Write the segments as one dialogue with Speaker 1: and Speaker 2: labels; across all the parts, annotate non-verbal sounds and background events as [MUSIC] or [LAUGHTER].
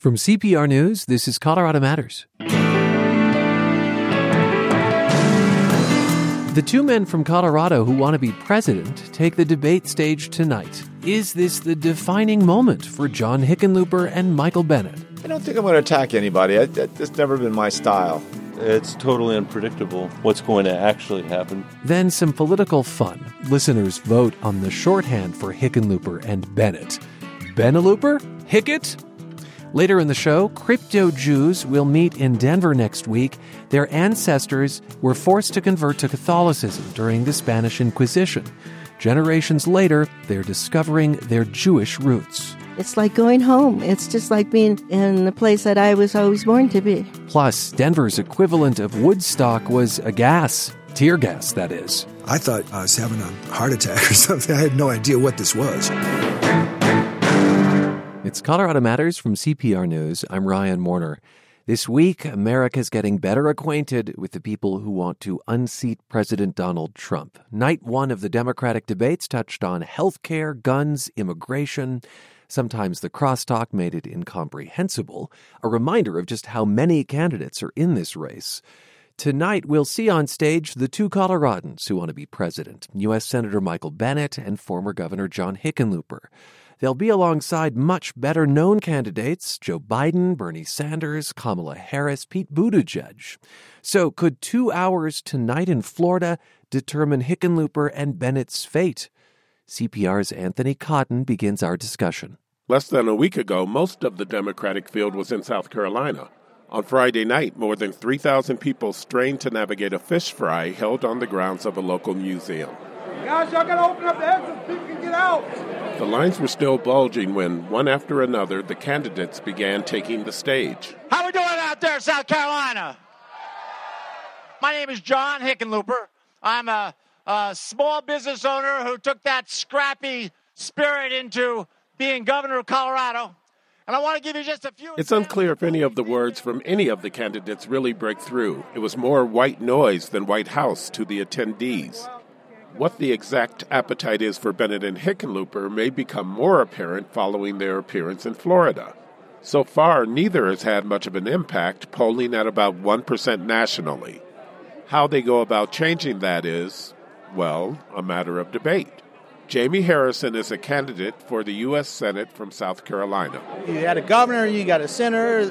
Speaker 1: From CPR News, this is Colorado Matters. The two men from Colorado who want to be president take the debate stage tonight. Is this the defining moment for John Hickenlooper and Michael Bennet?
Speaker 2: I don't think I'm going to attack anybody. I, that's never been my style.
Speaker 3: It's totally unpredictable what's going to actually happen.
Speaker 1: Then some political fun. Listeners vote on the shorthand for Hickenlooper and Bennet. Benelooper? Hickett? Later in the show, crypto Jews will meet in Denver next week. Their ancestors were forced to convert to Catholicism during the Spanish Inquisition. Generations later, they're discovering their Jewish roots.
Speaker 4: It's like going home. It's just like being in the place that I was always born to be.
Speaker 1: Plus, Denver's equivalent of Woodstock was a gas. Tear gas, that is.
Speaker 5: I thought I was having a heart attack or [LAUGHS] something. I had no idea what this was.
Speaker 1: It's Colorado Matters from CPR News. I'm Ryan Warner. This week, America's getting better acquainted with the people who want to unseat President Donald Trump. Night one of the Democratic debates touched on health care, guns, immigration. Sometimes the crosstalk made it incomprehensible, a reminder of just how many candidates are in this race. Tonight, we'll see on stage the two Coloradans who want to be president U.S. Senator Michael Bennet and former Governor John Hickenlooper. They'll be alongside much better known candidates Joe Biden, Bernie Sanders, Kamala Harris, Pete Buttigieg. So, could two hours tonight in Florida determine Hickenlooper and Bennet's fate? CPR's Anthony Cotton begins our discussion.
Speaker 6: Less than a week ago, most of the Democratic field was in South Carolina. On Friday night, more than 3,000 people strained to navigate a fish fry held on the grounds of a local museum.
Speaker 7: Guys, y'all gotta open up the exits so people can get out.
Speaker 6: The lines were still bulging when, one after another, the candidates began taking the stage.
Speaker 8: How are we doing out there, South Carolina? My name is John Hickenlooper. I'm a, a small business owner who took that scrappy spirit into being governor of Colorado. And I want to give you just a few.
Speaker 6: It's unclear if any of the words from any of the candidates really break through. It was more white noise than White House to the attendees. What the exact appetite is for Bennet and Hickenlooper may become more apparent following their appearance in Florida. So far, neither has had much of an impact, polling at about 1% nationally. How they go about changing that is, well, a matter of debate. Jamie Harrison is a candidate for the U.S. Senate from South Carolina.
Speaker 9: You got a governor, you got a senator.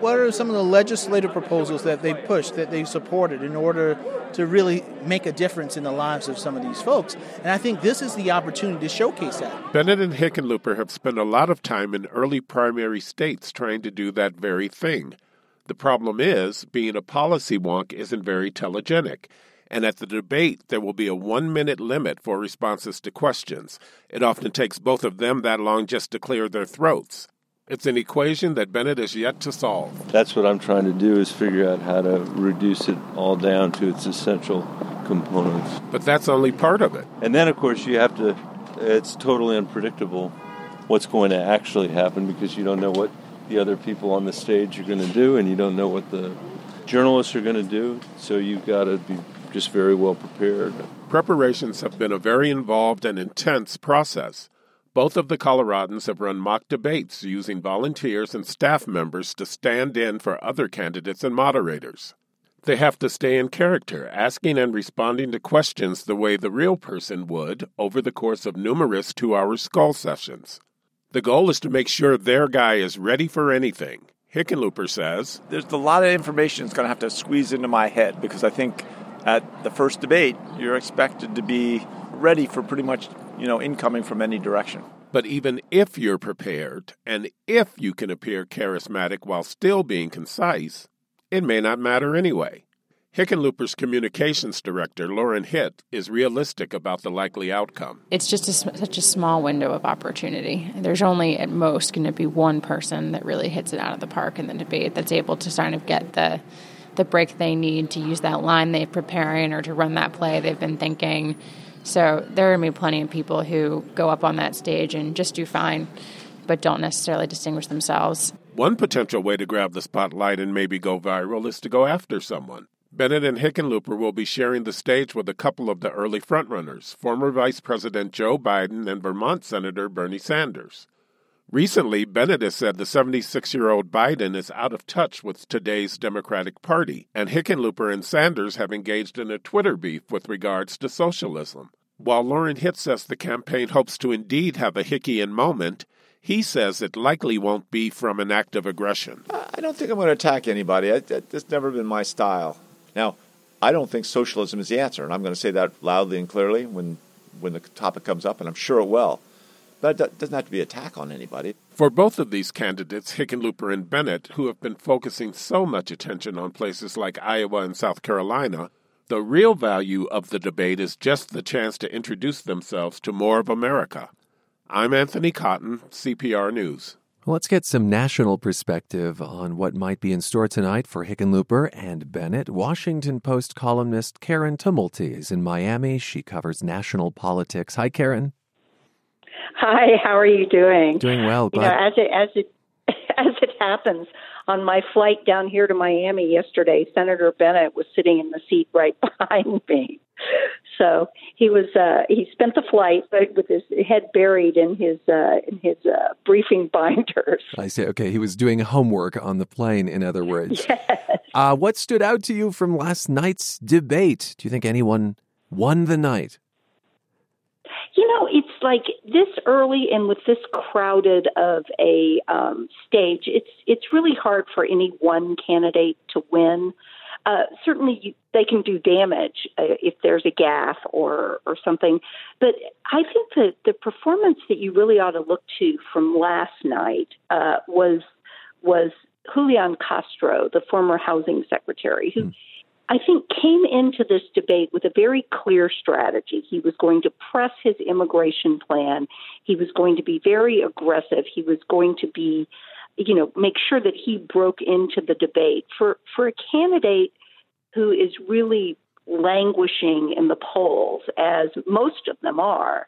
Speaker 9: What are some of the legislative proposals that they pushed, that they supported in order to really make a difference in the lives of some of these folks? And I think this is the opportunity to showcase that.
Speaker 6: Bennet and Hickenlooper have spent a lot of time in early primary states trying to do that very thing. The problem is, being a policy wonk isn't very telegenic. And at the debate, there will be a one minute limit for responses to questions. It often takes both of them that long just to clear their throats. It's an equation that Bennet is yet to solve.
Speaker 3: That's what I'm trying to do is figure out how to reduce it all down to its essential components.
Speaker 6: But that's only part of it.
Speaker 3: And then, of course, you have to, it's totally unpredictable what's going to actually happen because you don't know what the other people on the stage are going to do and you don't know what the journalists are going to do. So you've got to be just very well prepared.
Speaker 6: Preparations have been a very involved and intense process. Both of the Coloradans have run mock debates using volunteers and staff members to stand in for other candidates and moderators. They have to stay in character, asking and responding to questions the way the real person would over the course of numerous two hour skull sessions. The goal is to make sure their guy is ready for anything. Hickenlooper says
Speaker 2: There's a lot of information that's going to have to squeeze into my head because I think at the first debate, you're expected to be ready for pretty much, you know, incoming from any direction.
Speaker 6: But even if you're prepared, and if you can appear charismatic while still being concise, it may not matter anyway. Hickenlooper's communications director, Lauren Hitt, is realistic about the likely outcome.
Speaker 10: It's just a, such a small window of opportunity. There's only at most going to be one person that really hits it out of the park in the debate that's able to sort of get the the break they need to use that line they're preparing or to run that play they've been thinking. So there are going to be plenty of people who go up on that stage and just do fine, but don't necessarily distinguish themselves.
Speaker 6: One potential way to grab the spotlight and maybe go viral is to go after someone. Bennet and Hickenlooper will be sharing the stage with a couple of the early frontrunners, former Vice President Joe Biden and Vermont Senator Bernie Sanders. Recently, Bennet has said the 76 year old Biden is out of touch with today's Democratic Party, and Hickenlooper and Sanders have engaged in a Twitter beef with regards to socialism. While Lauren Hitt says the campaign hopes to indeed have a Hickeyan moment, he says it likely won't be from an act of aggression.
Speaker 2: I don't think I'm going to attack anybody. That's never been my style. Now, I don't think socialism is the answer, and I'm going to say that loudly and clearly when, when the topic comes up, and I'm sure it will. But it doesn't have to be an attack on anybody.
Speaker 6: For both of these candidates, Hickenlooper and Bennet, who have been focusing so much attention on places like Iowa and South Carolina, the real value of the debate is just the chance to introduce themselves to more of America. I'm Anthony Cotton, CPR News.
Speaker 1: Let's get some national perspective on what might be in store tonight for Hickenlooper and Bennet. Washington Post columnist Karen Tumulty is in Miami. She covers national politics. Hi, Karen. [LAUGHS]
Speaker 11: Hi, how are you doing?
Speaker 1: Doing well.
Speaker 11: You know, as it as it [LAUGHS] as it happens, on my flight down here to Miami yesterday, Senator Bennet was sitting in the seat right [LAUGHS] behind me. So he was uh, he spent the flight with his head buried in his uh, in his uh, briefing binders.
Speaker 1: I see. Okay, he was doing homework on the plane. In other words,
Speaker 11: yes.
Speaker 1: Uh, what stood out to you from last night's debate? Do you think anyone won the night?
Speaker 11: You know, it's like this early and with this crowded of a um, stage, it's it's really hard for any one candidate to win. Uh, certainly, you, they can do damage uh, if there's a gaffe or or something. But I think that the performance that you really ought to look to from last night uh, was was Julian Castro, the former housing secretary, who. Mm I think, came into this debate with a very clear strategy. He was going to press his immigration plan. He was going to be very aggressive. He was going to be, you know, make sure that he broke into the debate. For for a candidate who is really languishing in the polls, as most of them are,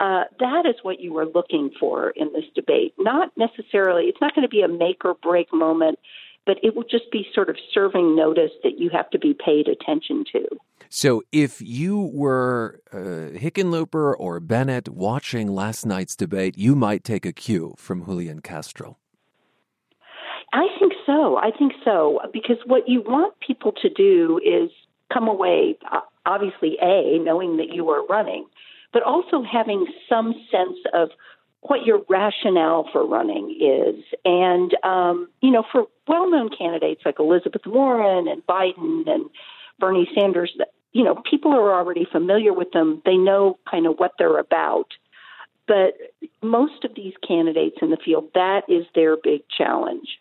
Speaker 11: uh, that is what you are looking for in this debate. Not necessarily, it's not going to be a make or break moment but it will just be sort of serving notice that you have to be paid attention to.
Speaker 1: So, if you were uh, Hickenlooper or Bennet watching last night's debate, you might take a cue from Julian Castro.
Speaker 11: I think so. I think so. Because what you want people to do is come away, obviously, A, knowing that you are running, but also having some sense of what your rationale for running is. And, um, you know, for well known candidates like Elizabeth Warren and Biden and Bernie Sanders, you know, people are already familiar with them. They know kind of what they're about. But most of these candidates in the field, that is their big challenge.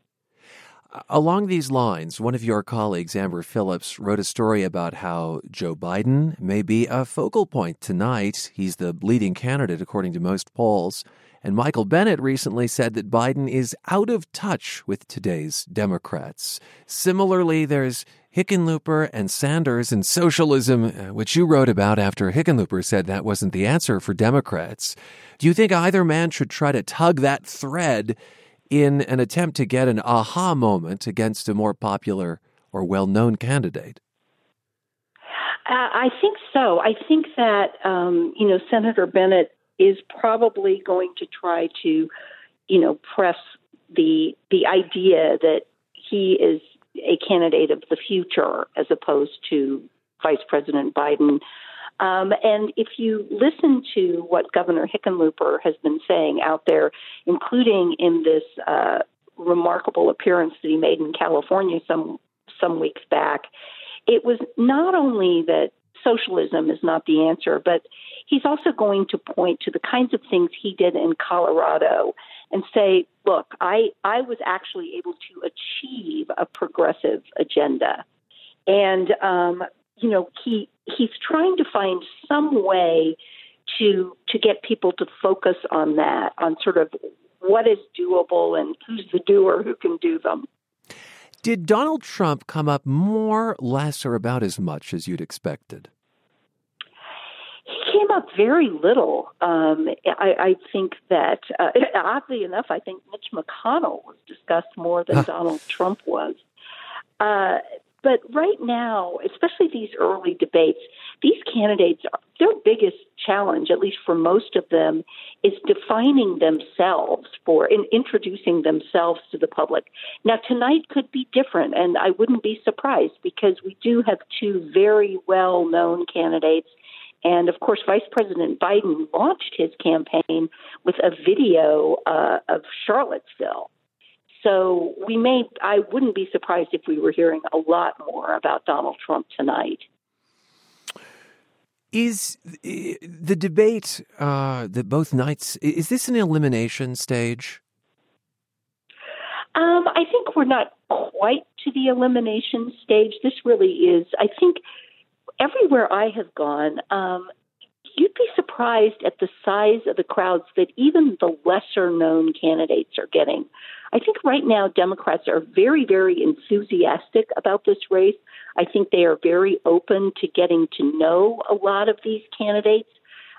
Speaker 1: Along these lines, one of your colleagues, Amber Phillips, wrote a story about how Joe Biden may be a focal point tonight. He's the leading candidate, according to most polls. And Michael Bennet recently said that Biden is out of touch with today's Democrats. Similarly, there's Hickenlooper and Sanders and socialism, uh, which you wrote about after Hickenlooper said that wasn't the answer for Democrats. Do you think either man should try to tug that thread in an attempt to get an aha moment against a more popular or well known candidate?
Speaker 11: Uh, I think so. I think that, um, you know, Senator Bennet is probably going to try to, you know, press the the idea that he is a candidate of the future as opposed to Vice President Biden. Um, and if you listen to what Governor Hickenlooper has been saying out there, including in this uh, remarkable appearance that he made in California some some weeks back, it was not only that socialism is not the answer, but he's also going to point to the kinds of things he did in Colorado and say, look, I, I was actually able to achieve a progressive agenda. And, um, you know, he, he's trying to find some way to, to get people to focus on that, on sort of what is doable and who's the doer who can do them.
Speaker 1: Did Donald Trump come up more, less, or about as much as you'd expected?
Speaker 11: He came up very little. Um, I, I think that, uh, [LAUGHS] oddly enough, I think Mitch McConnell was discussed more than Donald Trump was. Uh, but right now, especially these early debates, these candidates, their biggest challenge, at least for most of them, is defining themselves for and introducing themselves to the public. Now, tonight could be different, and I wouldn't be surprised because we do have two very well known candidates. And of course, Vice President Biden launched his campaign with a video uh, of Charlottesville. So we may, I wouldn't be surprised if we were hearing a lot more about Donald Trump tonight.
Speaker 1: Is the debate uh, that both nights is this an elimination stage?
Speaker 11: Um, I think we're not quite to the elimination stage. This really is. I think everywhere I have gone, um, you'd be surprised at the size of the crowds that even the lesser known candidates are getting. I think right now Democrats are very, very enthusiastic about this race. I think they are very open to getting to know a lot of these candidates.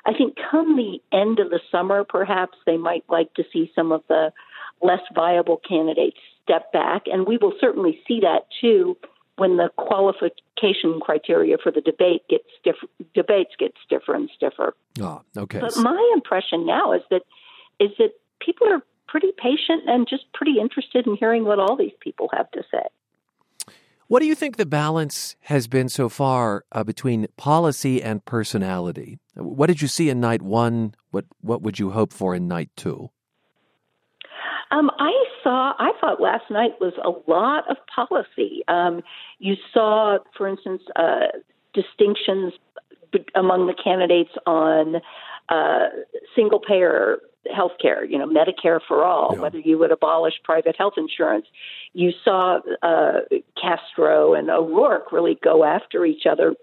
Speaker 11: I think come the end of the summer, perhaps they might like to see some of the less viable candidates step back. And we will certainly see that too when the qualification criteria for the debate gets diff- debates get stiffer and stiffer.
Speaker 1: Oh, okay.
Speaker 11: But my impression now is that is that people are pretty patient and just pretty interested in hearing what all these people have to say.
Speaker 1: What do you think the balance has been so far uh, between policy and personality? What did you see in night one? What what would you hope for in night two?
Speaker 11: Um, I saw. I thought last night was a lot of policy. Um, you saw, for instance, uh, distinctions among the candidates on uh, single payer health care, you know, Medicare for all, yeah. whether you would abolish private health insurance. You saw uh, Castro and O'Rourke really go after each other,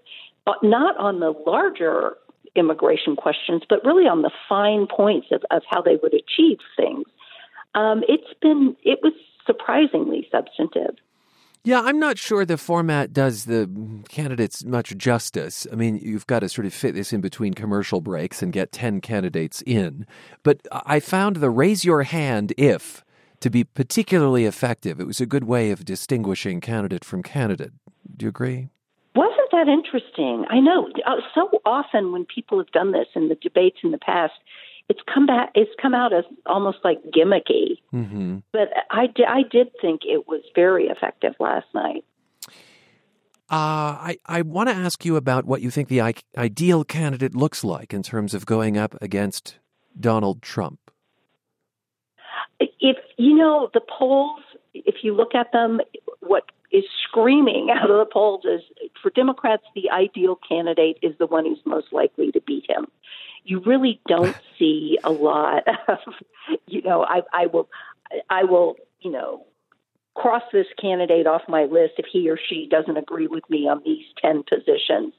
Speaker 11: but not on the larger immigration questions, but really on the fine points of, of how they would achieve things. Um, it's been, it was surprisingly substantive.
Speaker 1: Yeah, I'm not sure the format does the candidates much justice. I mean, you've got to sort of fit this in between commercial breaks and get 10 candidates in. But I found the raise your hand if to be particularly effective. It was a good way of distinguishing candidate from candidate. Do you agree?
Speaker 11: Wasn't that interesting? I know. Uh, so often when people have done this in the debates in the past, it's come back it's come out as almost like gimmicky mm-hmm. but I, I did think it was very effective last night
Speaker 1: uh, I, I want to ask you about what you think the I- ideal candidate looks like in terms of going up against Donald Trump.
Speaker 11: If you know the polls, if you look at them, what is screaming out of the polls is for Democrats, the ideal candidate is the one who's most likely to beat him you really don't [LAUGHS] see a lot of, you know, I, I will, I will, you know, cross this candidate off my list if he or she doesn't agree with me on these 10 positions.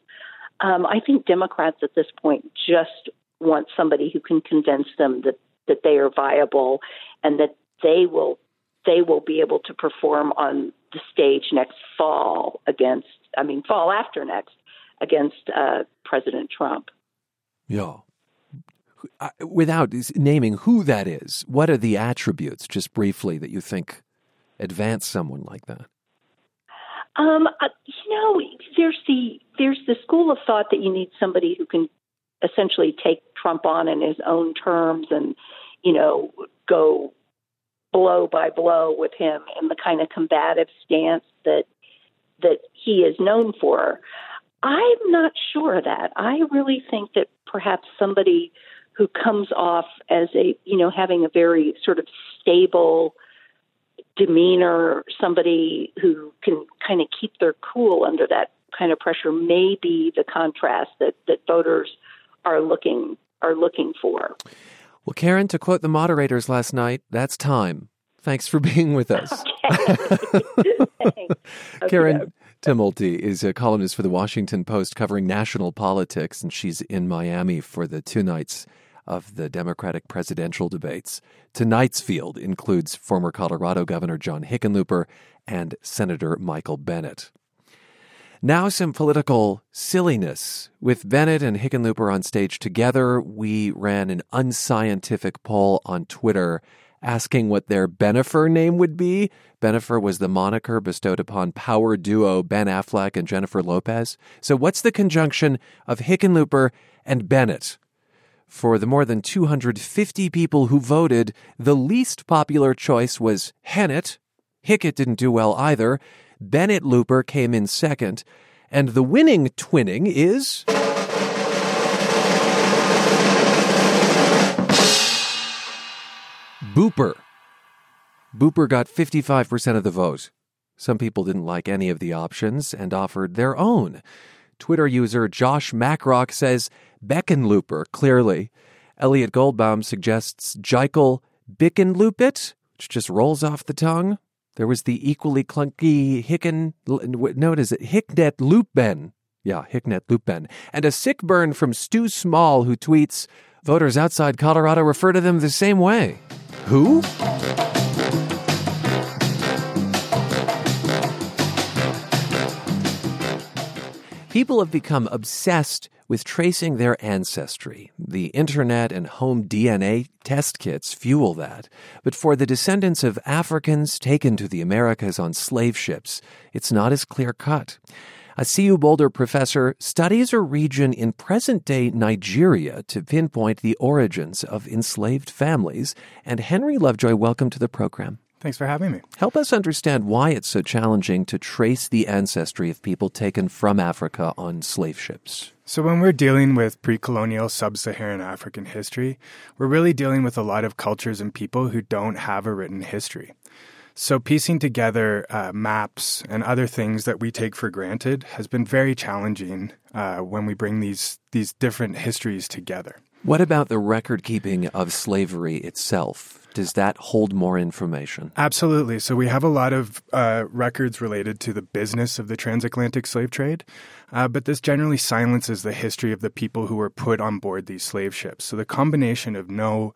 Speaker 11: Um, I think Democrats at this point just want somebody who can convince them that, that they are viable and that they will they will be able to perform on the stage next fall against I mean fall after next against uh, President Trump.
Speaker 1: Yeah without naming who that is, what are the attributes, just briefly, that you think advance someone like that?
Speaker 11: Um, uh, you know, there's the there's the school of thought that you need somebody who can essentially take Trump on in his own terms and you know go blow by blow with him in the kind of combative stance that that he is known for. I'm not sure of that. I really think that perhaps somebody who comes off as a you know having a very sort of stable demeanor, somebody who can kind of keep their cool under that kind of pressure may be the contrast that, that voters are looking are looking for.
Speaker 1: Well, Karen, to quote the moderators last night, that's time. Thanks for [LAUGHS] being with us. [LAUGHS]
Speaker 11: Okay. [LAUGHS]
Speaker 1: Karen Tumulty is a columnist for the Washington Post covering national politics, and she's in Miami for the two nights of the Democratic presidential debates. Tonight's field includes former Colorado Governor John Hickenlooper and Senator Michael Bennet. Now, some political silliness. With Bennet and Hickenlooper on stage together, we ran an unscientific poll on Twitter asking what their Bennifer name would be. Bennifer was the moniker bestowed upon power duo Ben Affleck and Jennifer Lopez. So, what's the conjunction of Hickenlooper and Bennet? For the more than 250 people who voted, the least popular choice was Hennett. Hickett didn't do well either. Bennett Looper came in second. And the winning twinning is. Booper. Booper got 55% of the vote. Some people didn't like any of the options and offered their own. Twitter user Josh Macrock says Beckenlooper, clearly. Elliot Goldbaum suggests Jekyll Bickenloopit, which just rolls off the tongue. There was the equally clunky Hicken, no, what is it? Hicknet Loopben. Yeah, Hicknet Loopben. And a sick burn from Stu Small, who tweets, Voters outside Colorado refer to them the same way. Who? People have become obsessed with tracing their ancestry. The internet and home DNA test kits fuel that. But for the descendants of Africans taken to the Americas on slave ships, it's not as clear cut. A CU Boulder professor studies a region in present day Nigeria to pinpoint the origins of enslaved families. And Henry Lovejoy, welcome to the program.
Speaker 12: Thanks for having me.
Speaker 1: Help us understand why it's so challenging to trace the ancestry of people taken from Africa on slave ships.
Speaker 12: So, when we're dealing with pre colonial sub Saharan African history, we're really dealing with a lot of cultures and people who don't have a written history. So, piecing together uh, maps and other things that we take for granted has been very challenging uh, when we bring these, these different histories together.
Speaker 1: What about the record keeping of slavery itself? Does that hold more information?
Speaker 12: Absolutely. So we have a lot of uh, records related to the business of the transatlantic slave trade, uh, but this generally silences the history of the people who were put on board these slave ships. So the combination of no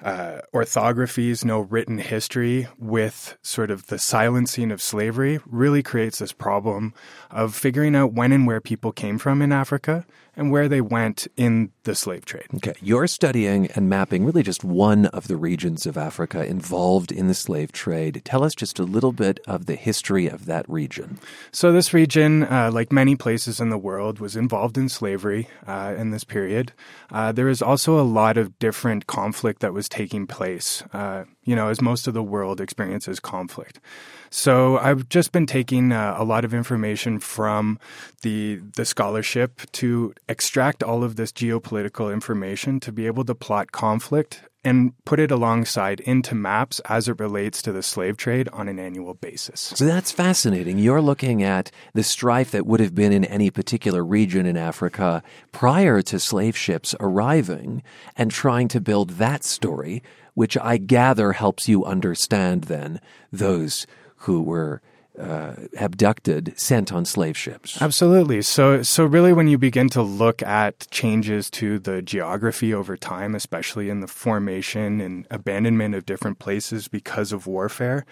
Speaker 12: uh, orthographies, no written history with sort of the silencing of slavery really creates this problem of figuring out when and where people came from in Africa and where they went in the slave trade.
Speaker 1: Okay. You're studying and mapping really just one of the regions of Africa involved in the slave trade. Tell us just a little bit of the history of that region.
Speaker 12: So, this region, uh, like many places in the world, was involved in slavery uh, in this period. Uh, there was also a lot of different conflict that was taking place, uh, you know, as most of the world experiences conflict. So I've just been taking uh, a lot of information from the the scholarship to extract all of this geopolitical information to be able to plot conflict and put it alongside into maps as it relates to the slave trade on an annual basis.
Speaker 1: So that's fascinating. You're looking at the strife that would have been in any particular region in Africa prior to slave ships arriving and trying to build that story, which I gather helps you understand then those who were uh, abducted, sent on slave ships.
Speaker 12: Absolutely. So, so really, when you begin to look at changes to the geography over time, especially in the formation and abandonment of different places because of warfare,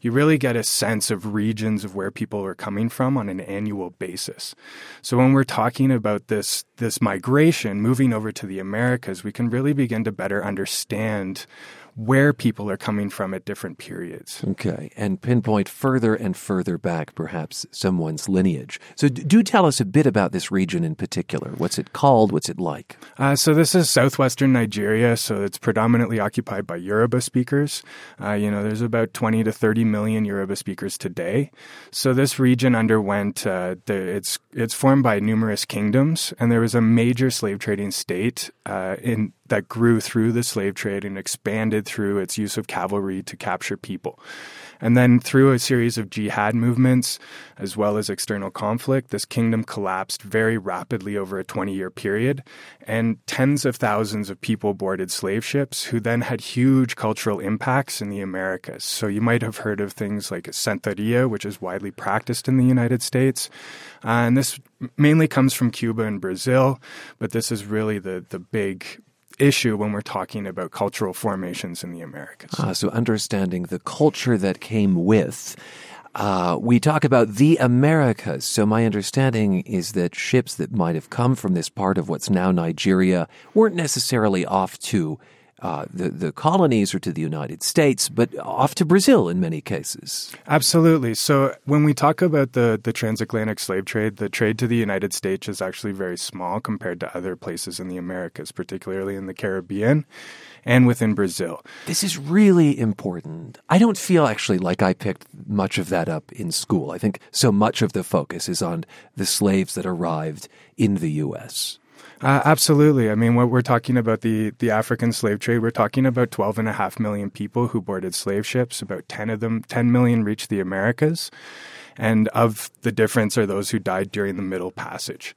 Speaker 12: you really get a sense of regions of where people are coming from on an annual basis. So, when we're talking about this this migration moving over to the Americas, we can really begin to better understand where people are coming from at different periods.
Speaker 1: Okay, and pinpoint further and further back, perhaps, someone's lineage. So, do tell us a bit about this region in particular. What's it called? What's it like?
Speaker 12: Uh, so, this is southwestern Nigeria, so it's predominantly occupied by Yoruba speakers. Uh, you know, there's about 20 to 30 million Yoruba speakers today. So, this region underwent, uh, the, it's, it's formed by numerous kingdoms, and there was a major slave trading state uh, in that grew through the slave trade and expanded through its use of cavalry to capture people. And then through a series of jihad movements, as well as external conflict, this kingdom collapsed very rapidly over a 20 year period. And tens of thousands of people boarded slave ships who then had huge cultural impacts in the Americas. So you might have heard of things like Santeria, which is widely practiced in the United States. Uh, and this mainly comes from Cuba and Brazil, but this is really the, the big issue when we're talking about cultural formations in the Americas.
Speaker 1: Ah, so understanding the culture that came with. Uh, we talk about the Americas. So my understanding is that ships that might have come from this part of what's now Nigeria weren't necessarily off to uh, the, the colonies or to the United States, but off to Brazil in many cases.
Speaker 12: Absolutely. So when we talk about the, the transatlantic slave trade, the trade to the United States is actually very small compared to other places in the Americas, particularly in the Caribbean and within Brazil.
Speaker 1: This is really important. I don't feel actually like I picked much of that up in school. I think so much of the focus is on the slaves that arrived in the U.S.
Speaker 12: Uh, absolutely. I mean, what we're talking about the, the African slave trade, we're talking about 12 and a half million people who boarded slave ships. About 10 of them, 10 million reached the Americas. And of the difference are those who died during the Middle Passage.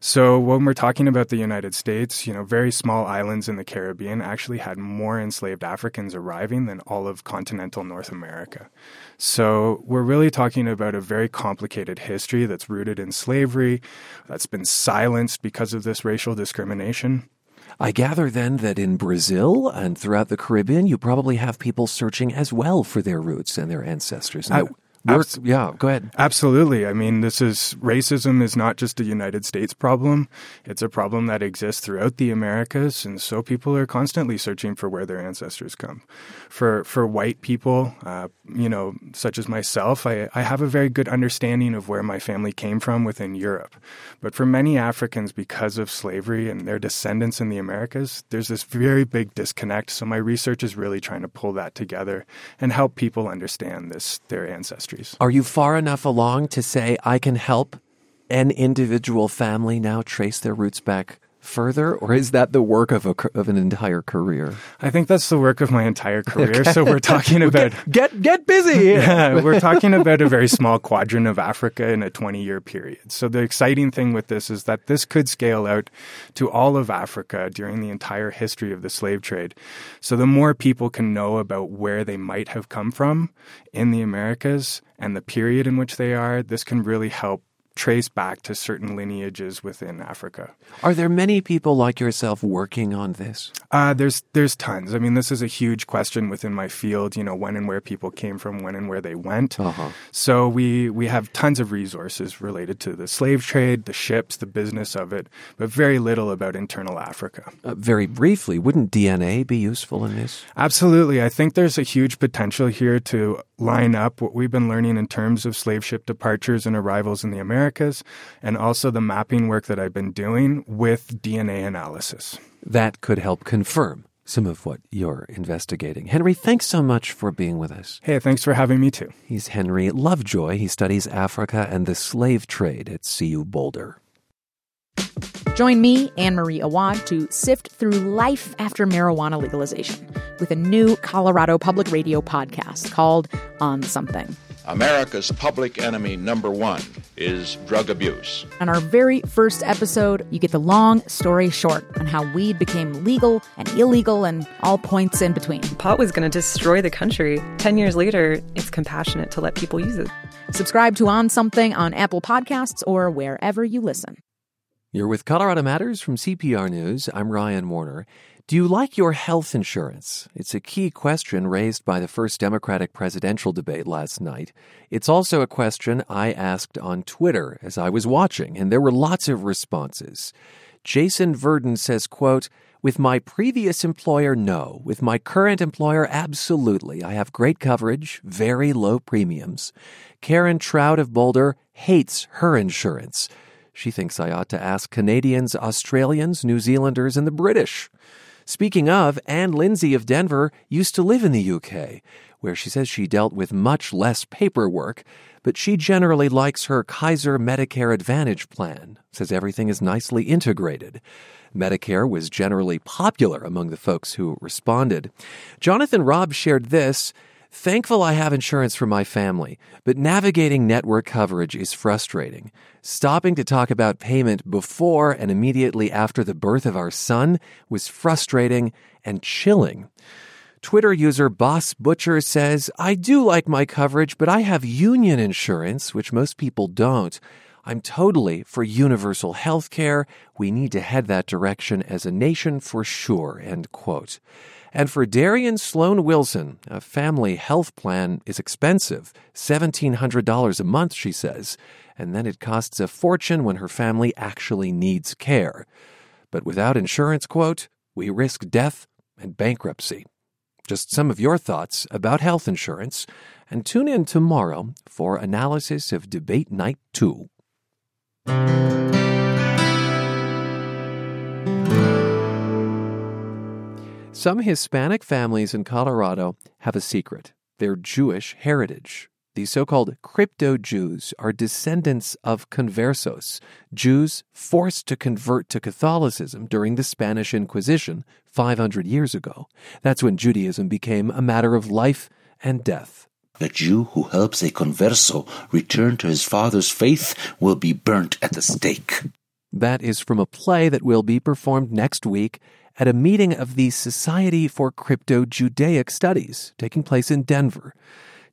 Speaker 12: So when we're talking about the United States, you know, very small islands in the Caribbean actually had more enslaved Africans arriving than all of continental North America. So we're really talking about a very complicated history that's rooted in slavery, that's been silenced because of this racial discrimination.
Speaker 1: I gather then that in Brazil and throughout the Caribbean, you probably have people searching as well for their roots and their ancestors.
Speaker 12: I,
Speaker 1: Abs- yeah, go ahead.
Speaker 12: Absolutely. I mean, this is racism is not just a United States problem. It's a problem that exists throughout the Americas, and so people are constantly searching for where their ancestors come. For for white people, uh, you know, such as myself, I, I have a very good understanding of where my family came from within Europe. But for many Africans, because of slavery and their descendants in the Americas, there's this very big disconnect. So my research is really trying to pull that together and help people understand this their ancestry industries.
Speaker 1: Are you far enough along to say I can help an individual family now trace their roots back further, or is that the work of a of an entire career?
Speaker 12: I think that's the work of my entire career. Okay. So we're talking [LAUGHS] about
Speaker 1: get, get busy. [LAUGHS]
Speaker 12: yeah, we're talking about a very small quadrant of Africa in a 20 year period. So the exciting thing with this is that this could scale out to all of Africa during the entire history of the slave trade. So the more people can know about where they might have come from in the Americas and the period in which they are, this can really help trace back to certain lineages within Africa.
Speaker 1: Are there many people like yourself working on this?
Speaker 12: Uh, there's there's tons. I mean, this is a huge question within my field. You know, when and where people came from, when and where they went.
Speaker 1: Uh-huh.
Speaker 12: So we we have tons of resources related to the slave trade, the ships, the business of it, but very little about internal Africa.
Speaker 1: Uh, very briefly, wouldn't DNA be useful in this?
Speaker 12: Absolutely. I think there's a huge potential here to line up what we've been learning in terms of slave ship departures and arrivals in the Americas, and also the mapping work that I've been doing with DNA analysis.
Speaker 1: That could help confirm some of what you're investigating. Henry, thanks so much for being with us.
Speaker 12: Hey, thanks for having me too.
Speaker 1: He's Henry Lovejoy. He studies Africa and the slave trade at CU Boulder.
Speaker 13: Join me, Anne Marie Awad, to sift through life after marijuana legalization with a new Colorado Public Radio podcast called On Something.
Speaker 14: America's public enemy number one is drug abuse.
Speaker 13: On our very first episode, you get the long story short on how weed became legal and illegal and all points in between.
Speaker 15: Pot was going to destroy the country. Ten years later, it's compassionate to let people use it.
Speaker 13: Subscribe to On Something on Apple Podcasts or wherever you listen.
Speaker 1: You're with Colorado Matters from CPR News. I'm Ryan Warner. Do you like your health insurance? It's a key question raised by the first Democratic presidential debate last night. It's also a question I asked on Twitter as I was watching, and there were lots of responses. Jason Verdon says, quote, with my previous employer, no. With my current employer, absolutely. I have great coverage, very low premiums. Karen Trout of Boulder hates her insurance. She thinks I ought to ask Canadians, Australians, New Zealanders, and the British. Speaking of, Anne Lindsay of Denver used to live in the UK, where she says she dealt with much less paperwork, but she generally likes her Kaiser Medicare Advantage plan, says everything is nicely integrated. Medicare was generally popular among the folks who responded. Jonathan Robb shared this. Thankful I have insurance for my family, but navigating network coverage is frustrating. Stopping to talk about payment before and immediately after the birth of our son was frustrating and chilling. Twitter user Boss Butcher says, I do like my coverage, but I have union insurance, which most people don't. I'm totally for universal health care. We need to head that direction as a nation for sure. End quote. And for Darian Sloan Wilson, a family health plan is expensive $1,700 a month, she says, and then it costs a fortune when her family actually needs care. But without insurance, quote, we risk death and bankruptcy. Just some of your thoughts about health insurance, and tune in tomorrow for analysis of Debate Night 2. Some Hispanic families in Colorado have a secret their Jewish heritage. These so called crypto Jews are descendants of conversos, Jews forced to convert to Catholicism during the Spanish Inquisition 500 years ago. That's when Judaism became a matter of life and death.
Speaker 16: A Jew who helps a converso return to his father's faith will be burnt at the stake.
Speaker 1: That is from a play that will be performed next week at a meeting of the Society for Crypto Judaic Studies taking place in Denver.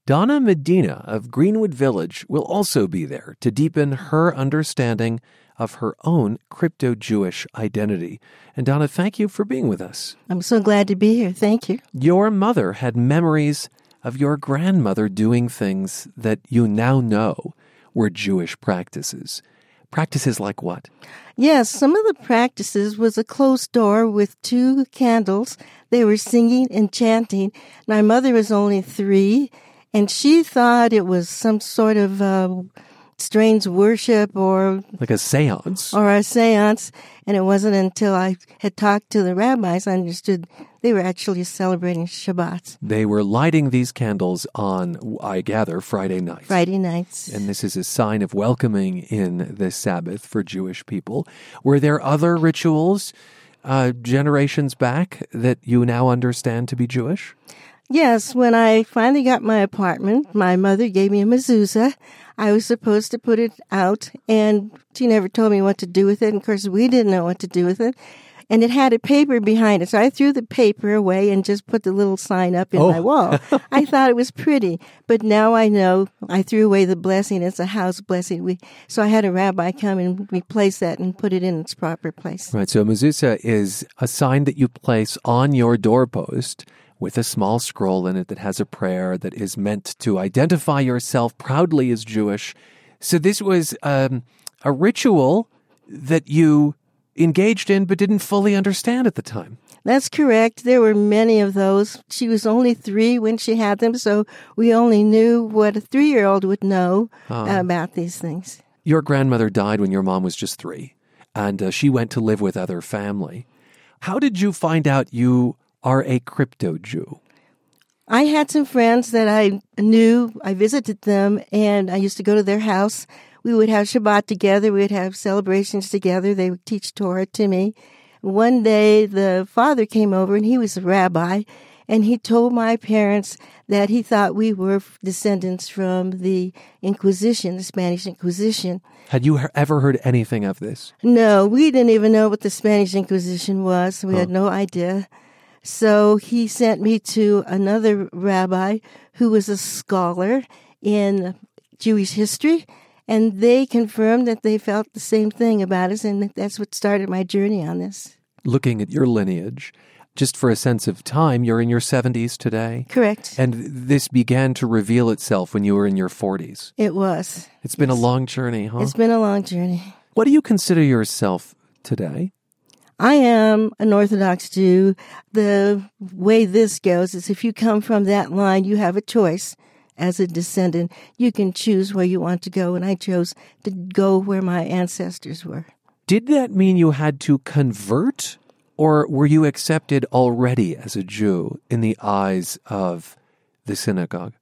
Speaker 1: Donna Medina of Greenwood Village will also be there to deepen her understanding of her own crypto Jewish identity. And Donna, thank you for being with us.
Speaker 4: I'm so glad to be here. Thank you.
Speaker 1: Your mother had memories of your grandmother doing things that you now know were Jewish practices. Practices like what?
Speaker 4: Yes, some of the practices was a closed door with two candles. They were singing and chanting. My mother was only three, and she thought it was some sort of uh, strange worship or
Speaker 1: like a seance
Speaker 4: or a seance. And it wasn't until I had talked to the rabbis I understood they were actually celebrating Shabbat.
Speaker 1: They were lighting these candles on, I gather, Friday nights.
Speaker 4: Friday nights.
Speaker 1: And this is a sign of welcoming in the Sabbath for Jewish people. Were there other rituals uh, generations back that you now understand to be Jewish?
Speaker 4: Yes, when I finally got my apartment, my mother gave me a mezuzah. I was supposed to put it out, and she never told me what to do with it. And of course, we didn't know what to do with it. And it had a paper behind it. So I threw the paper away and just put the little sign up in
Speaker 1: Oh.
Speaker 4: my wall. [LAUGHS] I thought it was pretty. But now I know I threw away the blessing. It's a house blessing. We, so I had a rabbi come and replace that and put it in its proper place.
Speaker 1: Right. So a mezuzah is a sign that you place on your doorpost with a small scroll in it that has a prayer that is meant to identify yourself proudly as Jewish. So this was um, a ritual that you engaged in but didn't fully understand at the time.
Speaker 4: That's correct. There were many of those. She was only three when she had them, so we only knew what a three year old would know
Speaker 1: Ah.
Speaker 4: about these things.
Speaker 1: Your grandmother died when your mom was just three, and uh, she went to live with other family. How did you find out you are a crypto Jew?
Speaker 4: I had some friends that I knew. I visited them and I used to go to their house. We would have Shabbat together. We would have celebrations together. They would teach Torah to me. One day the father came over and he was a rabbi and he told my parents that he thought we were descendants from the Inquisition, the Spanish Inquisition.
Speaker 1: Had you ever heard anything of this?
Speaker 4: No, we didn't even know what the Spanish Inquisition was. We had no idea. So he sent me to another rabbi who was a scholar in Jewish history, and they confirmed that they felt the same thing about us, and that's what started my journey on this.
Speaker 1: Looking at your lineage, just for a sense of time, you're in your 70s today.
Speaker 4: Correct.
Speaker 1: And this began to reveal itself when you were in your 40s.
Speaker 4: It was.
Speaker 1: It's been a long journey, huh?
Speaker 4: It's been a long journey.
Speaker 1: What do you consider yourself today?
Speaker 4: I am an Orthodox Jew. The way this goes is if you come from that line, you have a choice as a descendant. You can choose where you want to go, and I chose to go where my ancestors were.
Speaker 1: Did that mean you had to convert, or were you accepted already as a Jew in the eyes of the synagogue?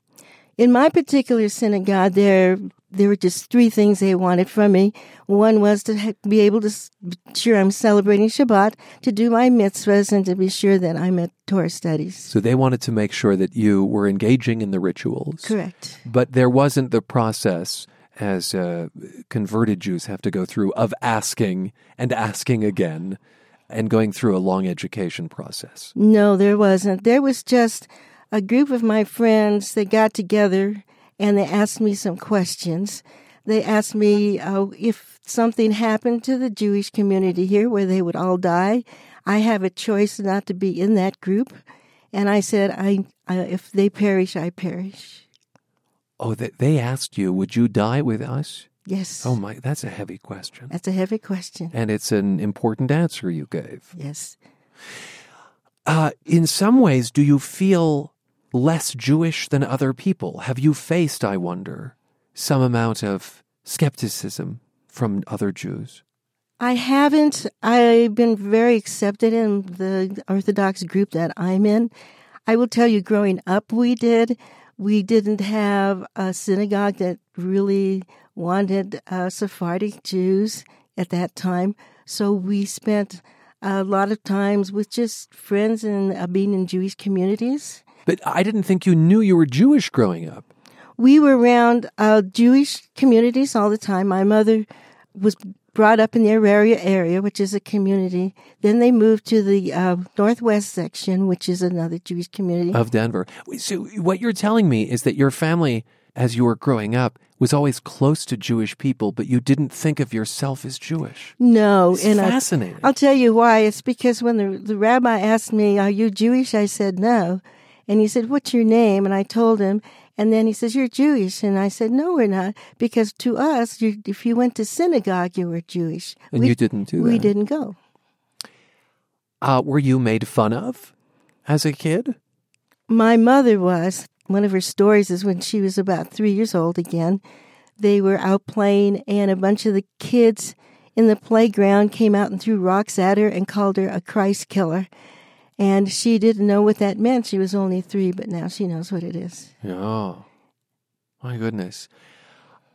Speaker 4: In my particular synagogue, there there were just three things they wanted from me. One was to be able to be sure I'm celebrating Shabbat, to do my mitzvahs, and to be sure that I'm at Torah studies.
Speaker 1: So they wanted to make sure that you were engaging in the rituals.
Speaker 4: Correct.
Speaker 1: But there wasn't the process as uh, converted Jews have to go through of asking and asking again and going through a long education process.
Speaker 4: No, there wasn't. There was just a group of my friends that got together and they asked me some questions. They asked me uh, if something happened to the Jewish community here where they would all die. I have a choice not to be in that group. And I said, I, I if they perish, I perish.
Speaker 1: Oh, they, they asked you, would you die with us?
Speaker 4: Yes.
Speaker 1: Oh, my, that's a heavy question.
Speaker 4: That's a heavy question.
Speaker 1: And it's an important answer you gave.
Speaker 4: Yes.
Speaker 1: Uh, in some ways, do you feel less Jewish than other people? Have you faced, I wonder, some amount of skepticism from other Jews?
Speaker 4: I haven't. I've been very accepted in the Orthodox group that I'm in. I will tell you, growing up, we did. We didn't have a synagogue that really wanted uh, Sephardic Jews at that time. So we spent a lot of times with just friends and uh, being in Jewish communities.
Speaker 1: But I didn't think you knew you were Jewish growing up.
Speaker 4: We were around uh, Jewish communities all the time. My mother was brought up in the Auraria area, which is a community. Then they moved to the uh, northwest section, which is another Jewish community
Speaker 1: of Denver. So what you're telling me is that your family, as you were growing up, was always close to Jewish people, but you didn't think of yourself as Jewish.
Speaker 4: No,
Speaker 1: it's
Speaker 4: and
Speaker 1: fascinating.
Speaker 4: I, I'll tell you why. It's because when the the rabbi asked me, "Are you Jewish?" I said no, and he said, "What's your name?" And I told him, and then he says, You're Jewish. And I said, No, we're not. Because to us, you, if you went to synagogue, you were Jewish.
Speaker 1: And
Speaker 4: we,
Speaker 1: you didn't do that.
Speaker 4: We didn't go.
Speaker 1: Uh, were you made fun of as a kid?
Speaker 4: My mother was. One of her stories is when she was about three years old again. They were out playing, and a bunch of the kids in the playground came out and threw rocks at her and called her a Christ killer. And she didn't know what that meant. She was only three, but now she knows what it is.
Speaker 1: Oh, my goodness.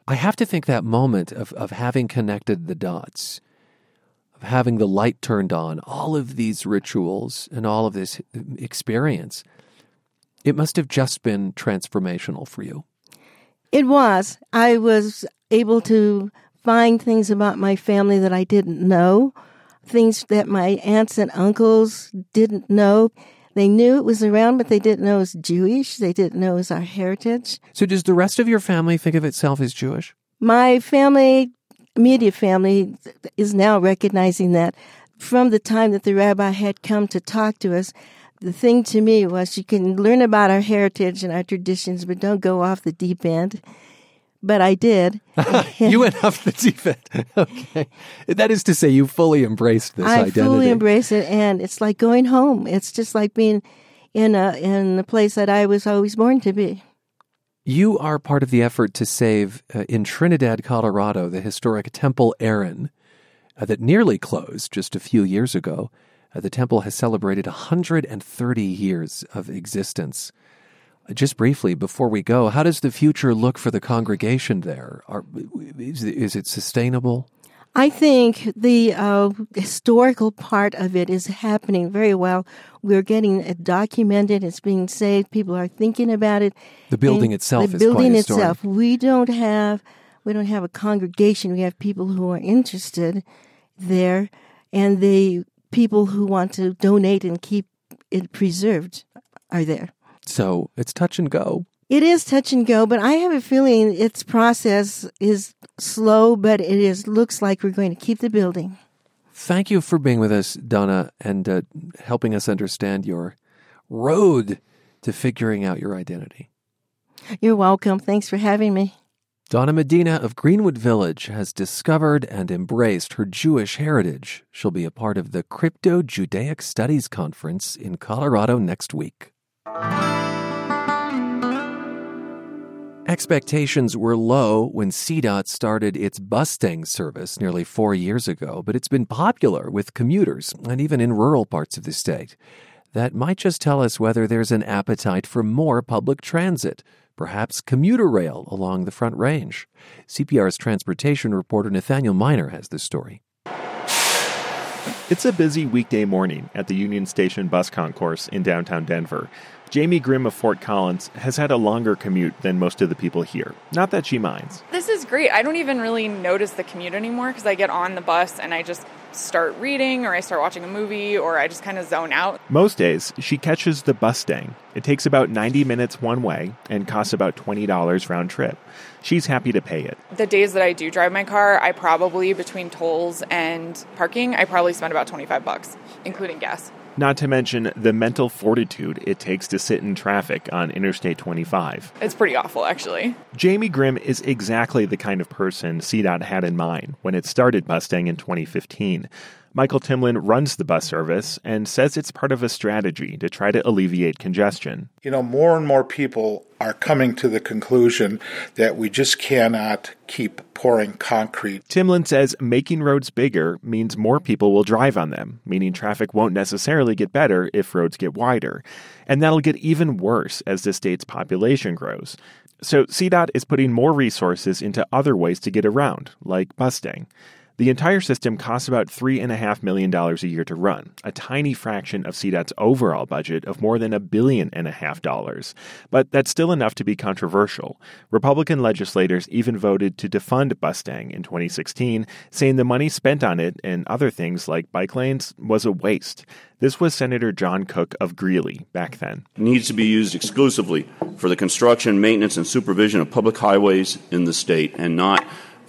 Speaker 1: I have to think that moment of, of having connected the dots, of having the light turned on, all of these rituals and all of this experience, it must have just been transformational for you.
Speaker 4: It was. I was able to find things about my family that I didn't know things that my aunts and uncles didn't know. They knew it was around, but they didn't know it was Jewish. They didn't know it was our heritage.
Speaker 1: So, does the rest of your family think of itself as Jewish?
Speaker 4: My family, immediate family, is now recognizing that from the time that the rabbi had come to talk to us. The thing to me was you can learn about our heritage and our traditions, but don't go off the deep end but I did. [LAUGHS]
Speaker 1: you went off the deep end. [LAUGHS] okay. That is to say, you fully embraced this
Speaker 4: I
Speaker 1: identity.
Speaker 4: I fully embraced it, and it's like going home. It's just like being in a in the place that I was always born to be.
Speaker 1: You are part of the effort to save uh, in Trinidad, Colorado, the historic Temple Aaron uh, that nearly closed just a few years ago. Uh, the temple has celebrated 130 years of existence. Just briefly, before we go, how does the future look for the congregation there? Are, is, is it sustainable?
Speaker 4: I think the uh, historical part of it is happening very well. We're getting it documented. It's being saved. People are thinking about it.
Speaker 1: The building and itself
Speaker 4: the building itself. We don't have we don't have a congregation. We have people who are interested there, and the people who want to donate and keep it preserved are there.
Speaker 1: So it's touch and go.
Speaker 4: It is touch and go, but I have a feeling its process is slow, but it is looks like we're going to keep the building.
Speaker 1: Thank you for being with us, Donna, and uh, helping us understand your road to figuring out your identity.
Speaker 4: You're welcome. Thanks for having me.
Speaker 1: Donna Medina of Greenwood Village has discovered and embraced her Jewish heritage. She'll be a part of the Crypto Judaic Studies Conference in Colorado next week. Expectations were low when CDOT started its Bustang service nearly four years ago, but it's been popular with commuters and even in rural parts of the state. That might just tell us whether there's an appetite for more public transit, perhaps commuter rail along the Front Range. CPR's transportation reporter Nathaniel Minor has this story.
Speaker 17: It's a busy weekday morning at the Union Station bus concourse in downtown Denver. Jamie Grimm of Fort Collins has had a longer commute than most of the people here. Not that she minds.
Speaker 18: This is great. I don't even really notice the commute anymore because I get on the bus and I just start reading or I start watching a movie or I just kind of zone out.
Speaker 17: Most days, she catches the Bustang. It takes about 90 minutes one way and costs about $20 round trip. She's happy to pay it.
Speaker 18: The days that I do drive my car, I probably, between tolls and parking, I probably spend about 25 bucks, including gas.
Speaker 17: Not to mention the mental fortitude it takes to sit in traffic on Interstate 25.
Speaker 18: It's pretty awful, actually.
Speaker 17: Jamie Grimm is exactly the kind of person CDOT had in mind when it started Bustang in 2015. Michael Timlin runs the bus service and says it's part of a strategy to try to alleviate congestion.
Speaker 19: You know, more and more people are coming to the conclusion that we just cannot keep pouring concrete.
Speaker 17: Timlin says making roads bigger means more people will drive on them, meaning traffic won't necessarily get better if roads get wider. And that'll get even worse as the state's population grows. So CDOT is putting more resources into other ways to get around, like Bustang. The entire system costs about $3.5 million a year to run, a tiny fraction of CDOT's overall budget of more than a billion and a half dollars. But that's still enough to be controversial. Republican legislators even voted to defund Bustang in 2016, saying the money spent on it and other things like bike lanes was a waste. This was Senator John Cooke of Greeley back then.
Speaker 20: It needs to be used exclusively for the construction, maintenance, and supervision of public highways in the state and not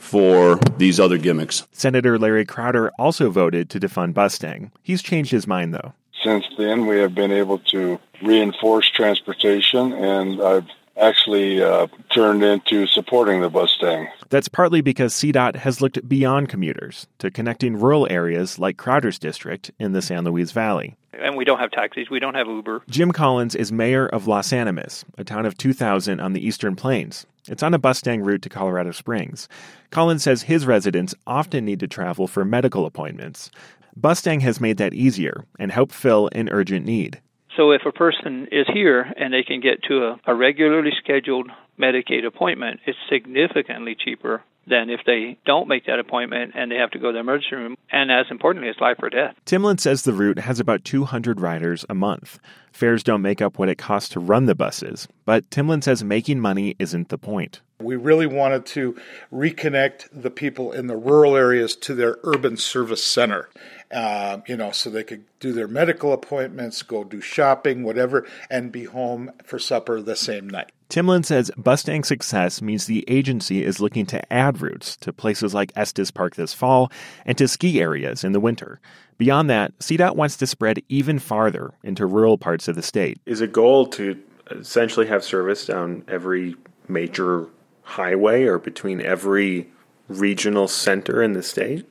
Speaker 20: for these other gimmicks.
Speaker 17: Senator Larry Crowder also voted to defund Bustang. He's changed his mind, though.
Speaker 21: Since then, we have been able to reinforce transportation, and I've actually uh, turned into supporting the Bustang.
Speaker 17: That's partly because CDOT has looked beyond commuters to connecting rural areas like Crowder's district in the San Luis Valley.
Speaker 22: And we don't have taxis, we don't have Uber.
Speaker 17: Jim Collins is mayor of Las Animas, a town of 2,000 on the eastern plains. It's on a Bustang route to Colorado Springs. Collins says his residents often need to travel for medical appointments. Bustang has made that easier and helped fill an urgent need.
Speaker 22: So if a person is here and they can get to a, a regularly scheduled Medicaid appointment, it's significantly cheaper than if they don't make that appointment and they have to go to the emergency room. And as importantly, it's life or death.
Speaker 17: Timlin says the route has about 200 riders a month. Fares don't make up what it costs to run the buses, but Timlin says making money isn't the point.
Speaker 19: We really wanted to reconnect the people in the rural areas to their urban service center. Uh, you know, so they could do their medical appointments, go do shopping, whatever, and be home for supper the same night.
Speaker 17: Timlin says Bustang's success means the agency is looking to add routes to places like Estes Park this fall and to ski areas in the winter. Beyond that, CDOT wants to spread even farther into rural parts of the state.
Speaker 23: Is a goal to essentially have service down every major highway or between every regional center in the state?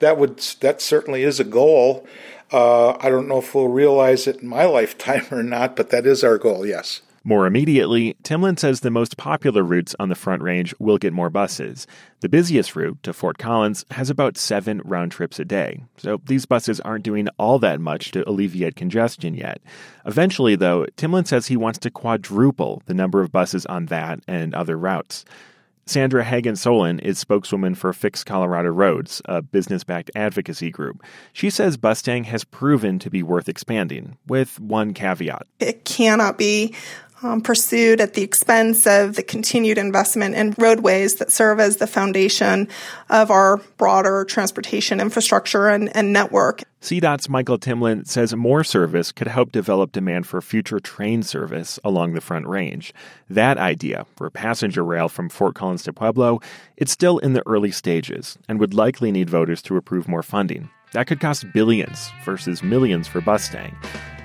Speaker 19: That would that certainly is a goal. Uh, I don't know if we'll realize it in my [LAUGHS] lifetime or not, but that is our goal. Yes.
Speaker 17: More immediately, Timlin says the most popular routes on the Front Range will get more buses. The busiest route to Fort Collins has about seven round trips a day, so these buses aren't doing all that much to alleviate congestion yet. Eventually, though, Timlin says he wants to quadruple the number of buses on that and other routes. Sandra Hagen Solin is spokeswoman for Fix Colorado Roads, a business backed advocacy group. She says Bustang has proven to be worth expanding, with one caveat.
Speaker 24: It cannot be um, pursued at the expense of the continued investment in roadways that serve as the foundation of our broader transportation infrastructure and, and network.
Speaker 17: CDOT's Michael Timlin says more service could help develop demand for future train service along the Front Range. That idea, for passenger rail from Fort Collins to Pueblo, it's still in the early stages and would likely need voters to approve more funding. That could cost billions versus millions for Bustang.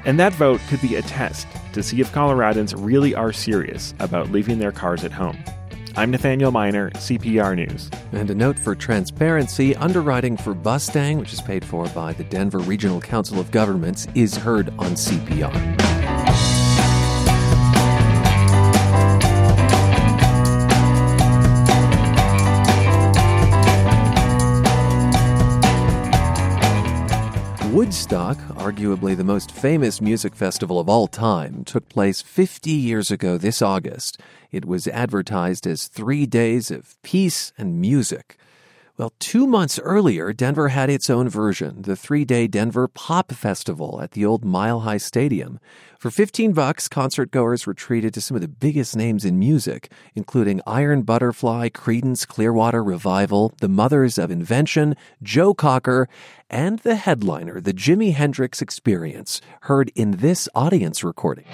Speaker 17: And that vote could be a test to see if Coloradans really are serious about leaving their cars at home. I'm Nathaniel Minor, CPR News.
Speaker 1: And a note for transparency underwriting for Bustang, which is paid for by the Denver Regional Council of Governments, is heard on CPR. Woodstock, arguably the most famous music festival of all time, took place 50 years ago this August. It was advertised as three days of peace and music. Well, two months earlier, Denver had its own version, the three day Denver Pop Festival at the old Mile High Stadium. For 15 bucks, concertgoers were treated to some of the biggest names in music, including Iron Butterfly, Creedence Clearwater Revival, The Mothers of Invention, Joe Cocker, and the headliner, the Jimi Hendrix Experience, heard in this audience recording.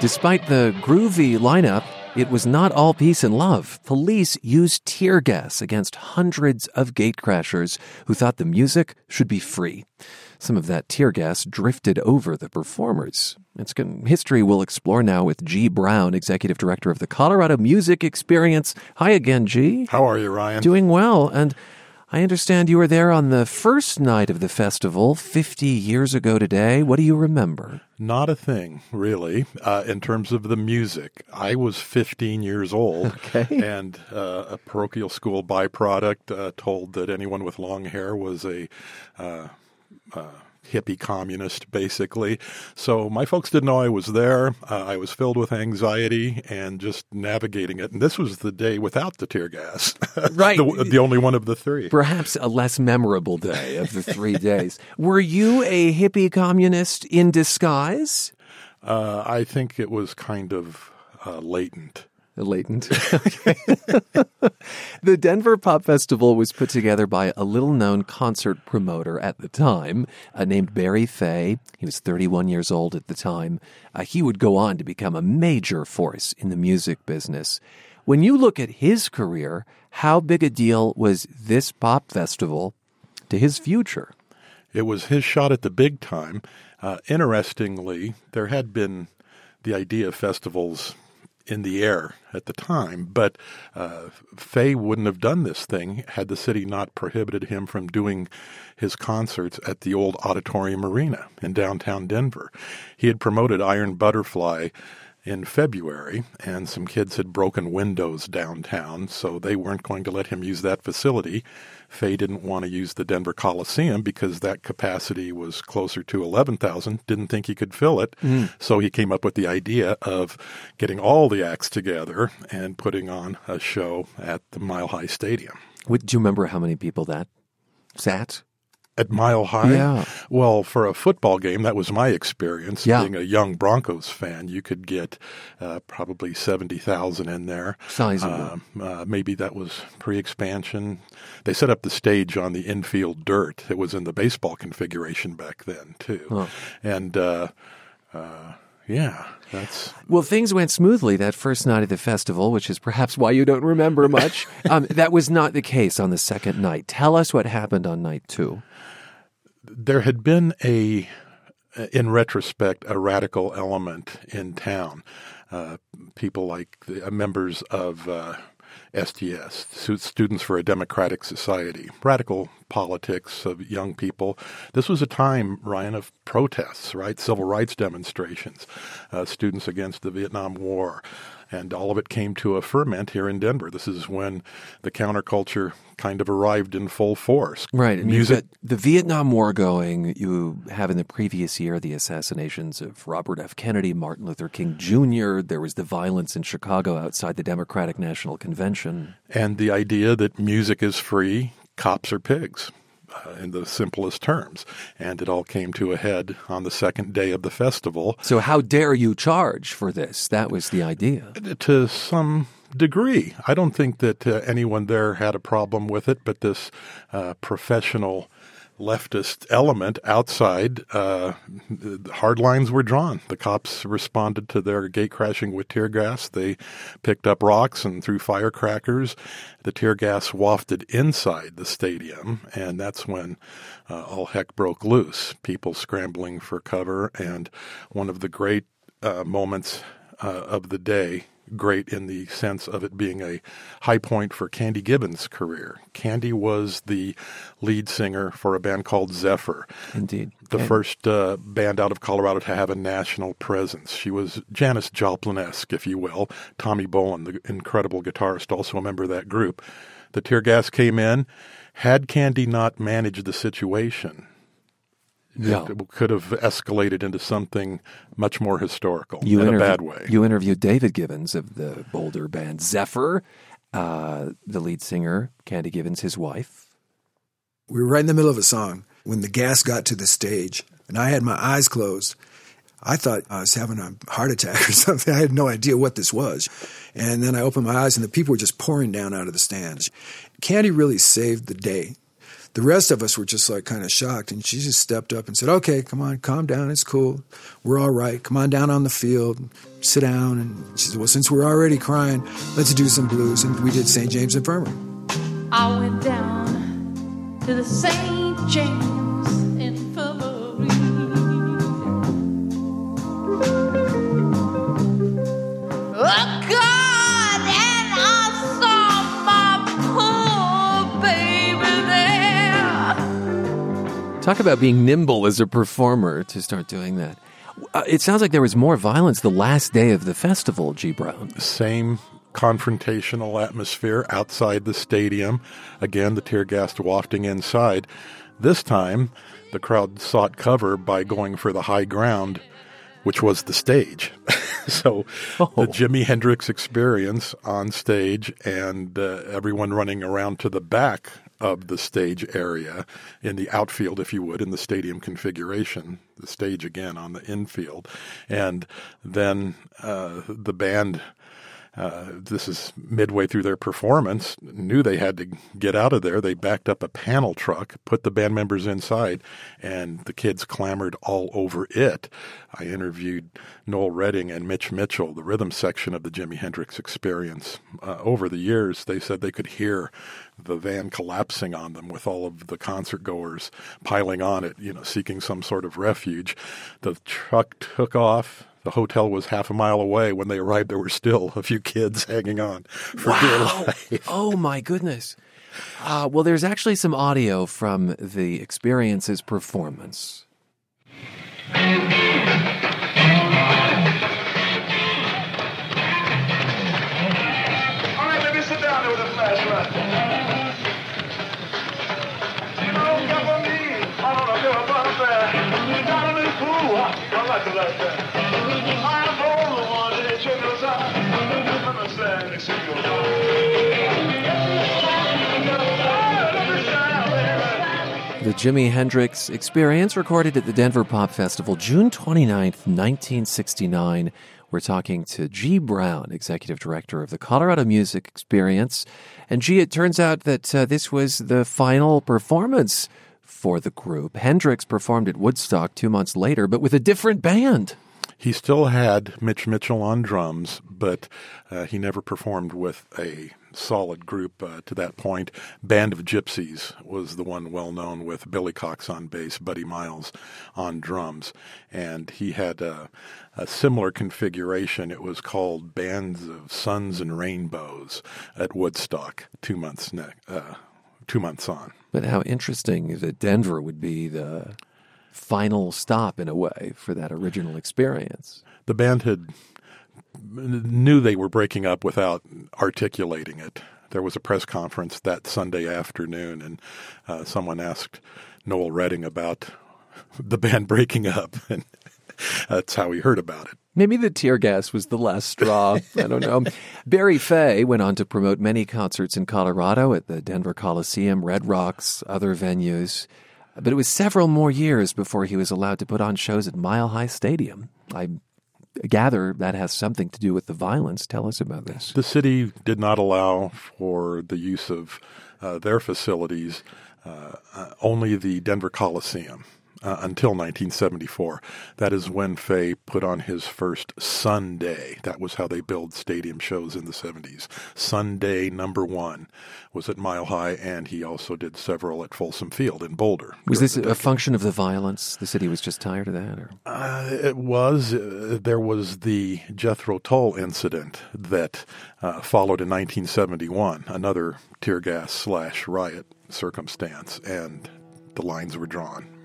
Speaker 1: Despite the groovy lineup, it was not all peace and love. Police used tear gas against hundreds of gatecrashers who thought the music should be free. Some of that tear gas drifted over the performers. It's history we'll explore now with G. Brown, Executive Director of the Colorado Music Experience. Hi again, G.
Speaker 25: How are you, Ryan?
Speaker 1: Doing well. And I understand you were there on the first night of the festival 50 years ago today. What do you remember?
Speaker 25: Not a thing, really, uh, in terms of the music. I was 15 years old, [LAUGHS]
Speaker 1: okay.
Speaker 25: and uh, a parochial school byproduct uh, told that anyone with long hair was a uh, uh, hippie communist, basically. So my folks didn't know I was there. Uh, I was filled with anxiety and just navigating it. And this was the day without the tear gas. [LAUGHS]
Speaker 1: Right.
Speaker 25: the, the, only one of the three.
Speaker 1: Perhaps a less memorable day of the three [LAUGHS] days. Were you a hippie communist in disguise?
Speaker 25: Uh, I think it was kind of uh, latent
Speaker 1: latent. [LAUGHS] the Denver Pop Festival was put together by a little known concert promoter at the time uh, named Barry Fey. He was 31 years old at the time. Uh, he would go on to become a major force in the music business. When you look at his career, how big a deal was this pop festival to his future?
Speaker 25: It was his shot at the big time. Uh, interestingly, there had been the idea of festivals in the air at the time. But uh, Fey wouldn't have done this thing had the city not prohibited him from doing his concerts at the old Auditorium Arena in downtown Denver. He had promoted Iron Butterfly in February, and some kids had broken windows downtown, so they weren't going to let him use that facility. Fey didn't want to use the Denver Coliseum because that capacity was closer to 11,000, didn't think he could fill it. Mm. So he came up with the idea of getting all the acts together and putting on a show at the Mile High Stadium.
Speaker 1: do you remember how many people that sat?
Speaker 25: At Mile High.
Speaker 1: Yeah.
Speaker 25: Well, for a football game, that was my experience.
Speaker 1: Yeah.
Speaker 25: Being a young Broncos fan, you could get uh, probably seventy thousand in there.
Speaker 1: Sizable.
Speaker 25: Uh, uh, maybe that was pre-expansion. They set up the stage on the infield dirt. It was in the baseball configuration back then too,
Speaker 1: huh.
Speaker 25: and. Uh, uh, yeah, that's
Speaker 1: well. Things went smoothly that first night of the festival, which is perhaps why you don't remember much. [LAUGHS] um, that was not the case on the second night. Tell us what happened on night two
Speaker 25: there had been a, in retrospect, a radical element in town. Uh, people like the uh, members of uh, SDS, Students for a Democratic Society, radical politics of young people. This was a time, Ryan, of protests, right? Civil rights demonstrations, uh, students against the Vietnam War and all of it came to a ferment here in Denver. This is when the counterculture kind of arrived in full force.
Speaker 1: Right. And Music. the Vietnam War going. You have in the previous year the assassinations of Robert F. Kennedy, Martin Luther King Jr. There was the violence in Chicago outside the Democratic National Convention.
Speaker 25: And the idea that music is free, cops are pigs uh, in the simplest terms. And it all came to a head on the second day of the festival.
Speaker 1: So, how dare you charge for this? That was the idea.
Speaker 25: To some degree. I don't think that uh, anyone there had a problem with it, but this uh, professional leftist element outside, uh, hard lines were drawn. The cops responded to their gate crashing with tear gas. They picked up rocks and threw firecrackers. The tear gas wafted inside the stadium, and that's when uh, all heck broke loose. People scrambling for cover, and one of the great uh, moments uh, of the day great in the sense of it being a high point for Candy Givens' career. Candy was the lead singer for a band called Zephyr.
Speaker 1: Indeed.
Speaker 25: The first uh, band out of Colorado to have a national presence. She was Janis Joplin esque, if you will. Tommy Bolin, the incredible guitarist, also a member of that group. The tear gas came in. Had Candy not managed the situation,
Speaker 1: yeah.
Speaker 25: it could have escalated into something much more historical
Speaker 1: you
Speaker 25: in a bad way.
Speaker 1: You interviewed David Givens of the Boulder band Zephyr, uh, the lead singer, Candy Givens, his wife.
Speaker 26: We were right in the middle of a song when the gas got to the stage, and I had my eyes closed. I thought I was having a heart attack [LAUGHS] or something. I had no idea what this was. And then I opened my eyes, and the people were just pouring down out of the stands. Candy really saved the day The rest of us were just like kind of shocked. And she just stepped up and said, Okay, come on, calm down. It's cool. We're all right. Come on down on the field, sit down. And she said, Well, since we're already crying, let's do some blues. And we did St. James Infirmary.
Speaker 27: I went down to the St. James
Speaker 1: Talk about being nimble as a performer to start doing that. Uh, it sounds like there was more violence the last day of the festival, G. Brown.
Speaker 25: Same confrontational atmosphere outside the stadium. Again, the tear gas wafting inside. This time, the crowd sought cover by going for the high ground, which was the stage. [LAUGHS] so
Speaker 1: Oh.
Speaker 25: the Jimi Hendrix experience on stage and uh, everyone running around to the back of the stage area in the outfield, if you would, in the stadium configuration, the stage again on the infield. And then uh, the band uh, this is midway through their performance, knew they had to get out of there. They backed up a panel truck, put the band members inside, and the kids clamored all over it. I interviewed Noel Redding and Mitch Mitchell, the rhythm section of the Jimi Hendrix experience. Uh, over the years, they said they could hear the van collapsing on them with all of the concert goers piling on it, you know, seeking some sort of refuge. The truck took off. The hotel was half a mile away. When they arrived, there were still a few kids hanging on for dear life.
Speaker 1: Oh my goodness. Uh, well, there's actually some audio from the experience's performance.
Speaker 28: The
Speaker 1: Jimi Hendrix Experience, recorded at the Denver Pop Festival, June 29th, 1969. We're talking to G. Brown, Executive Director of the Colorado Music Experience. And G, it turns out that uh, this was the final performance for the group. Hendrix performed at Woodstock two months later, but with a different band.
Speaker 25: He still had Mitch Mitchell on drums, but uh, he never performed with a solid group uh, to that point. Band of Gypsys was the one well known with Billy Cox on bass, Buddy Miles on drums, and he had a, a similar configuration. It was called Bands of Suns and Rainbows at Woodstock, two months ne- uh, two months on.
Speaker 1: But how interesting that Denver would be the final stop in a way for that original experience.
Speaker 25: the band had knew they were breaking up without articulating it. There was a press conference that Sunday afternoon, and uh, someone asked Noel Redding about [LAUGHS] the band breaking up, and [LAUGHS] that's how he heard about it.
Speaker 1: Maybe the tear gas was the last straw. I don't know. [LAUGHS] Barry Fey went on to promote many concerts in Colorado at the Denver Coliseum, Red Rocks, other venues. But it was several more years before he was allowed to put on shows at Mile High Stadium. I gather that has something to do with the violence. Tell us about this.
Speaker 25: The city did not allow for the use of uh, their facilities, uh, uh, only the Denver Coliseum. Uh, until 1974. That is when Fey put on his first Sunday. That was how they build stadium shows in the 70s. Sunday number one was at Mile High, and he also did several at Folsom Field in Boulder.
Speaker 1: Was this a function of the violence? The city was just tired of that? Or?
Speaker 25: Uh, it was. Uh, there was the Jethro Tull incident that uh, followed in 1971, another tear gas slash riot circumstance, and the lines were drawn.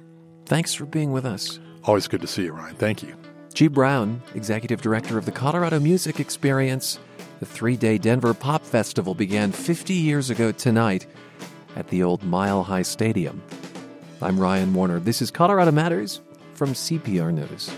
Speaker 1: Thanks for being with us.
Speaker 25: Always good to see you, Ryan. Thank you.
Speaker 1: G. Brown, Executive Director of the Colorado Music Experience. The three day Denver Pop Festival began 50 years ago tonight at the old Mile High Stadium. I'm Ryan Warner. This is Colorado Matters from CPR News.